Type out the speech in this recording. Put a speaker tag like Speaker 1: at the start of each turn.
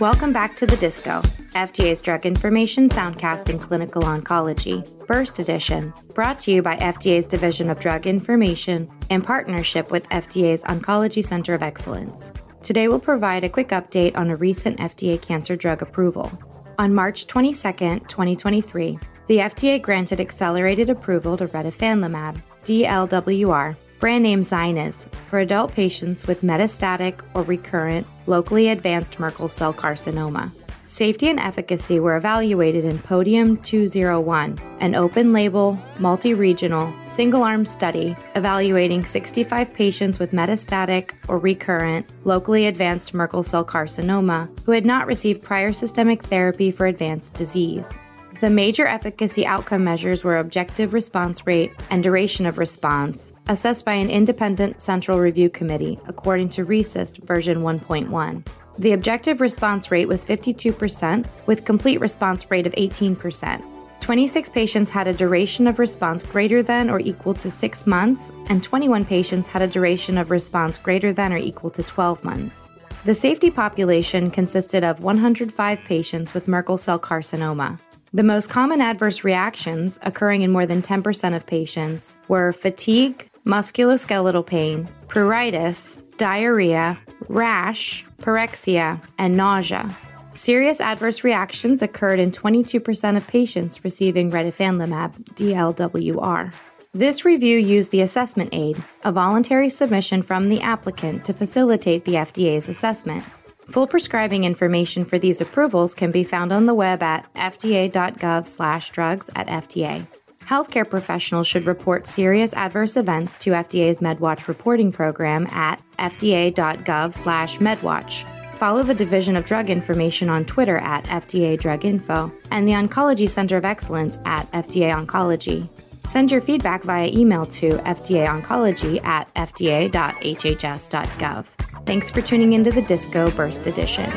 Speaker 1: Welcome back to the Disco, FDA's Drug Information Soundcast in Clinical Oncology, Burst Edition, brought to you by FDA's Division of Drug Information in partnership with FDA's Oncology Center of Excellence. Today we'll provide a quick update on a recent FDA cancer drug approval. On March 22, 2023, the FDA granted accelerated approval to retifanlimab, DLWR, brand name Zynyz, for adult patients with metastatic or recurrent locally advanced Merkel cell carcinoma. Safety and efficacy were evaluated in Podium 201, an open label, multi regional, single arm study evaluating 65 patients with metastatic or recurrent, locally advanced Merkel cell carcinoma who had not received prior systemic therapy for advanced disease. The major efficacy outcome measures were objective response rate and duration of response, assessed by an independent central review committee according to RECIST version 1.1. The objective response rate was 52%, with complete response rate of 18%. 26 patients had a duration of response greater than or equal to 6 months, and 21 patients had a duration of response greater than or equal to 12 months. The safety population consisted of 105 patients with Merkel cell carcinoma. The most common adverse reactions occurring in more than 10% of patients were fatigue, musculoskeletal pain, pruritus, diarrhea, rash, pyrexia, and nausea. Serious adverse reactions occurred in 22% of patients receiving retifanlimab DLWR. This review used the assessment aid, a voluntary submission from the applicant to facilitate the FDA's assessment. Full prescribing information for these approvals can be found on the web at fda.gov/drugs at FDA. Healthcare professionals should report serious adverse events to FDA's MedWatch reporting program at fda.gov/medwatch. Follow the Division of Drug Information on Twitter at FDA Drug Info and the Oncology Center of Excellence at FDA Oncology. Send your feedback via email to fdaoncology at fda.hhs.gov. Thanks for tuning into the Disco Burst Edition.